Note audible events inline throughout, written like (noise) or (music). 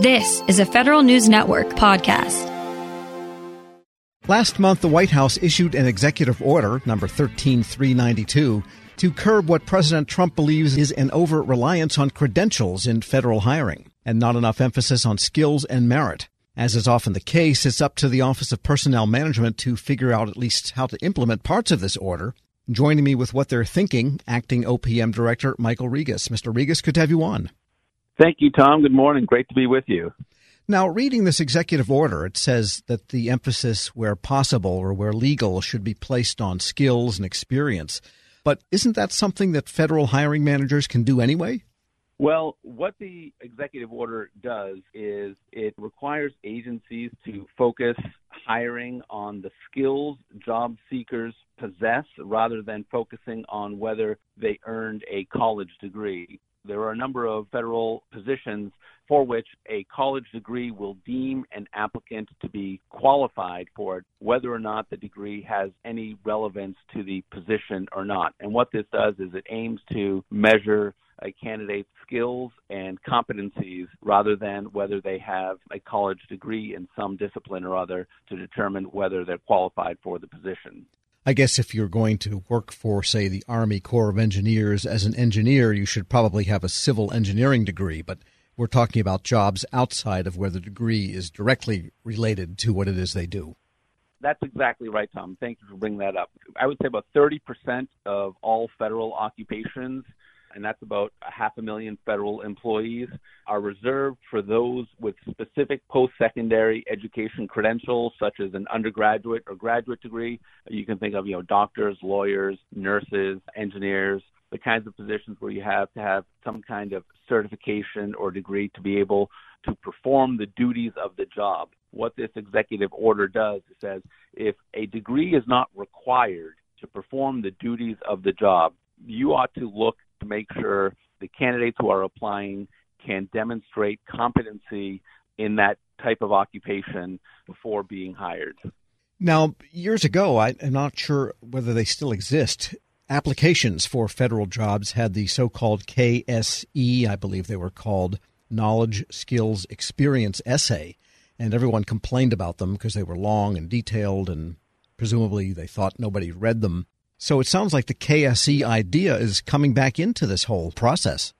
This is a Federal News Network podcast. Last month, the White House issued an executive order, number 13392, to curb what President Trump believes is an over reliance on credentials in federal hiring and not enough emphasis on skills and merit. As is often the case, it's up to the Office of Personnel Management to figure out at least how to implement parts of this order. Joining me with what they're thinking, acting OPM Director Michael Rigas. Mr. Rigas, good to have you on. Thank you, Tom. Good morning. Great to be with you. Now, reading this executive order, it says that the emphasis where possible or where legal should be placed on skills and experience. But isn't that something that federal hiring managers can do anyway? Well, what the executive order does is it requires agencies to focus hiring on the skills job seekers possess rather than focusing on whether they earned a college degree. There are a number of federal positions for which a college degree will deem an applicant to be qualified for it, whether or not the degree has any relevance to the position or not. And what this does is it aims to measure a candidate's skills and competencies rather than whether they have a college degree in some discipline or other to determine whether they're qualified for the position. I guess if you're going to work for, say, the Army Corps of Engineers as an engineer, you should probably have a civil engineering degree. But we're talking about jobs outside of where the degree is directly related to what it is they do. That's exactly right, Tom. Thank you for bringing that up. I would say about 30% of all federal occupations and that's about a half a million federal employees, are reserved for those with specific post secondary education credentials, such as an undergraduate or graduate degree. You can think of, you know, doctors, lawyers, nurses, engineers, the kinds of positions where you have to have some kind of certification or degree to be able to perform the duties of the job. What this executive order does is says if a degree is not required to perform the duties of the job, you ought to look to make sure the candidates who are applying can demonstrate competency in that type of occupation before being hired. Now, years ago, I, am not sure whether they still exist. Applications for federal jobs had the so called KSE, I believe they were called, Knowledge, Skills, Experience Essay. And everyone complained about them because they were long and detailed, and presumably they thought nobody read them. So it sounds like the KSE idea is coming back into this whole process.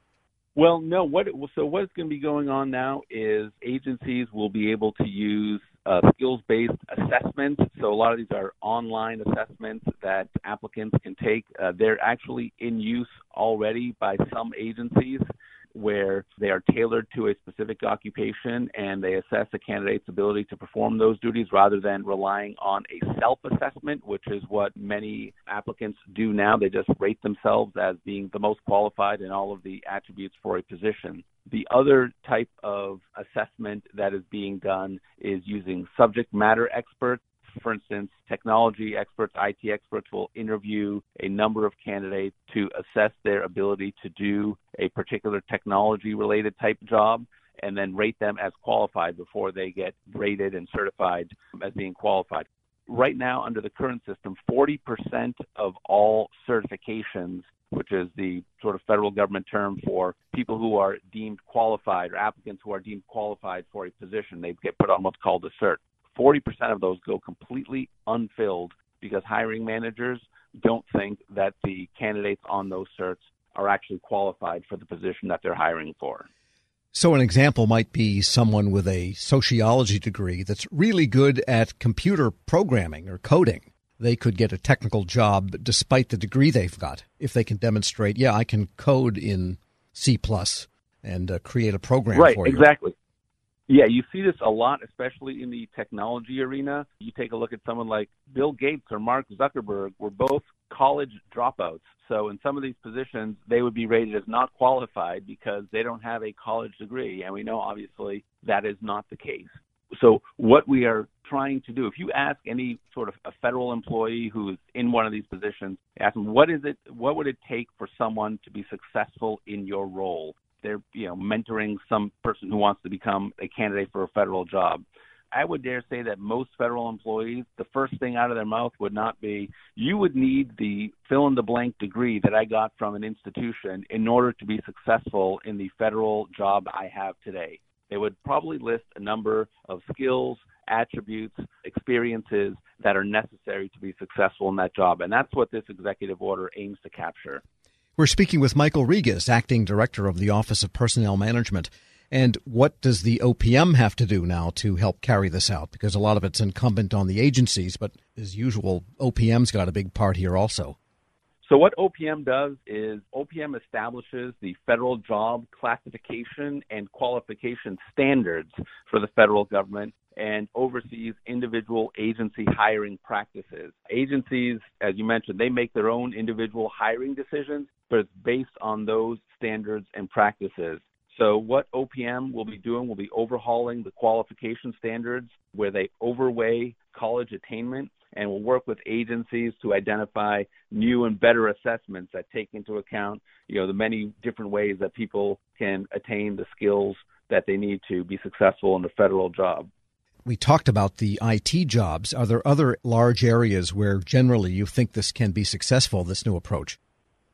Well, no. What so what's going to be going on now is agencies will be able to use uh, skills-based assessments. So a lot of these are online assessments that applicants can take. Uh, they're actually in use already by some agencies where they are tailored to a specific occupation and they assess a candidate's ability to perform those duties rather than relying on a self assessment, which is what many applicants do now. They just rate themselves as being the most qualified in all of the attributes for a position. The other type of assessment that is being done is using subject matter experts for instance, technology experts, IT experts will interview a number of candidates to assess their ability to do a particular technology related type job and then rate them as qualified before they get rated and certified as being qualified. Right now, under the current system, 40% of all certifications, which is the sort of federal government term for people who are deemed qualified or applicants who are deemed qualified for a position, they get put on what's called a cert. 40% of those go completely unfilled because hiring managers don't think that the candidates on those certs are actually qualified for the position that they're hiring for. So, an example might be someone with a sociology degree that's really good at computer programming or coding. They could get a technical job despite the degree they've got if they can demonstrate, yeah, I can code in C plus and uh, create a program right, for you. Exactly. Yeah, you see this a lot, especially in the technology arena. You take a look at someone like Bill Gates or Mark Zuckerberg, were both college dropouts. So in some of these positions, they would be rated as not qualified because they don't have a college degree. And we know obviously that is not the case. So what we are trying to do, if you ask any sort of a federal employee who is in one of these positions, ask them what is it, what would it take for someone to be successful in your role? They're you know mentoring some person who wants to become a candidate for a federal job. I would dare say that most federal employees, the first thing out of their mouth would not be, you would need the fill in the blank degree that I got from an institution in order to be successful in the federal job I have today. they would probably list a number of skills, attributes, experiences that are necessary to be successful in that job. And that's what this executive order aims to capture. We're speaking with Michael Rigas, Acting Director of the Office of Personnel Management. And what does the OPM have to do now to help carry this out? Because a lot of it's incumbent on the agencies, but as usual, OPM's got a big part here also. So, what OPM does is OPM establishes the federal job classification and qualification standards for the federal government and oversees individual agency hiring practices. Agencies, as you mentioned, they make their own individual hiring decisions, but it's based on those standards and practices. So, what OPM will be doing will be overhauling the qualification standards where they overweigh college attainment and will work with agencies to identify new and better assessments that take into account, you know, the many different ways that people can attain the skills that they need to be successful in the federal job. We talked about the IT jobs. Are there other large areas where generally you think this can be successful, this new approach?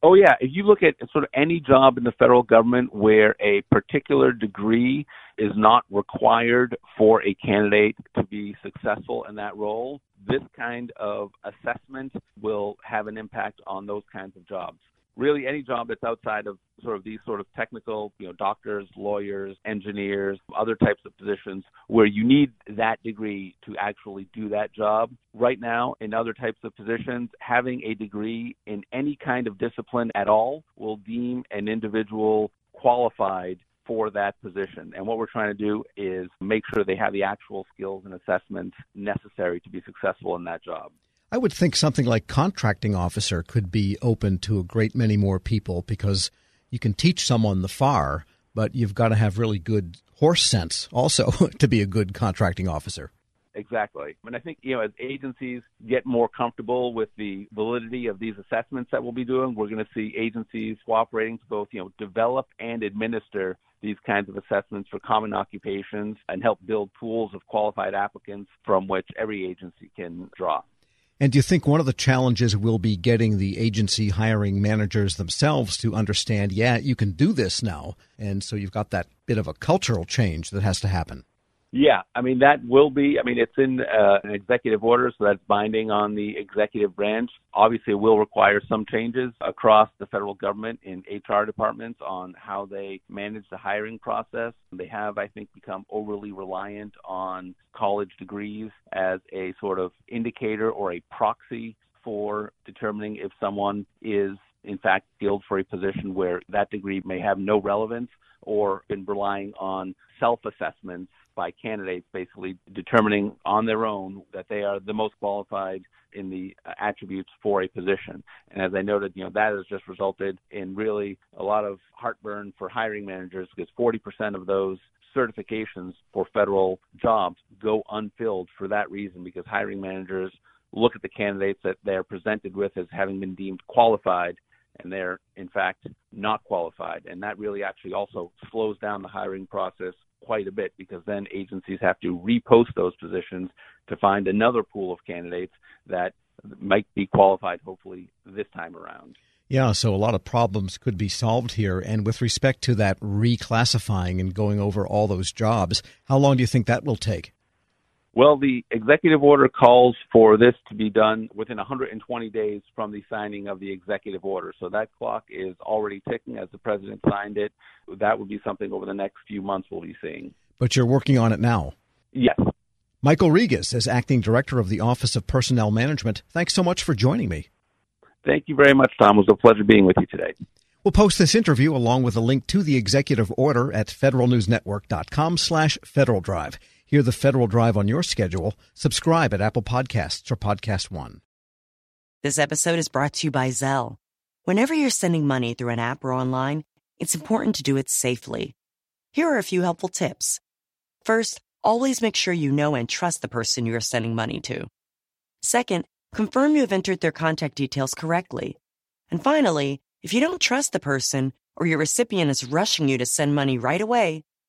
Oh, yeah. If you look at sort of any job in the federal government where a particular degree is not required for a candidate to be successful in that role, this kind of assessment will have an impact on those kinds of jobs really any job that's outside of sort of these sort of technical, you know, doctors, lawyers, engineers, other types of positions where you need that degree to actually do that job. Right now, in other types of positions, having a degree in any kind of discipline at all will deem an individual qualified for that position. And what we're trying to do is make sure they have the actual skills and assessments necessary to be successful in that job. I would think something like contracting officer could be open to a great many more people because you can teach someone the FAR, but you've got to have really good horse sense also (laughs) to be a good contracting officer. Exactly. And I think, you know, as agencies get more comfortable with the validity of these assessments that we'll be doing, we're going to see agencies cooperating to both, you know, develop and administer these kinds of assessments for common occupations and help build pools of qualified applicants from which every agency can draw. And do you think one of the challenges will be getting the agency hiring managers themselves to understand, yeah, you can do this now? And so you've got that bit of a cultural change that has to happen. Yeah, I mean that will be. I mean it's in uh, an executive order, so that's binding on the executive branch. Obviously, it will require some changes across the federal government in HR departments on how they manage the hiring process. They have, I think, become overly reliant on college degrees as a sort of indicator or a proxy for determining if someone is in fact skilled for a position where that degree may have no relevance or been relying on self assessments by candidates basically determining on their own that they are the most qualified in the attributes for a position. And as I noted, you know, that has just resulted in really a lot of heartburn for hiring managers because 40% of those certifications for federal jobs go unfilled for that reason because hiring managers look at the candidates that they're presented with as having been deemed qualified and they're in fact not qualified and that really actually also slows down the hiring process quite a bit because then agencies have to repost those positions to find another pool of candidates that might be qualified hopefully this time around. Yeah, so a lot of problems could be solved here. And with respect to that reclassifying and going over all those jobs, how long do you think that will take? Well, the executive order calls for this to be done within 120 days from the signing of the executive order. So that clock is already ticking as the president signed it. That would be something over the next few months we'll be seeing. But you're working on it now? Yes. Michael Rigas, is acting director of the Office of Personnel Management, thanks so much for joining me. Thank you very much, Tom. It was a pleasure being with you today. We'll post this interview along with a link to the executive order at federalnewsnetwork.com slash Federal Drive. Hear the Federal Drive on your schedule. Subscribe at Apple Podcasts or Podcast One. This episode is brought to you by Zelle. Whenever you're sending money through an app or online, it's important to do it safely. Here are a few helpful tips. First, always make sure you know and trust the person you are sending money to. Second, confirm you have entered their contact details correctly. And finally, if you don't trust the person or your recipient is rushing you to send money right away,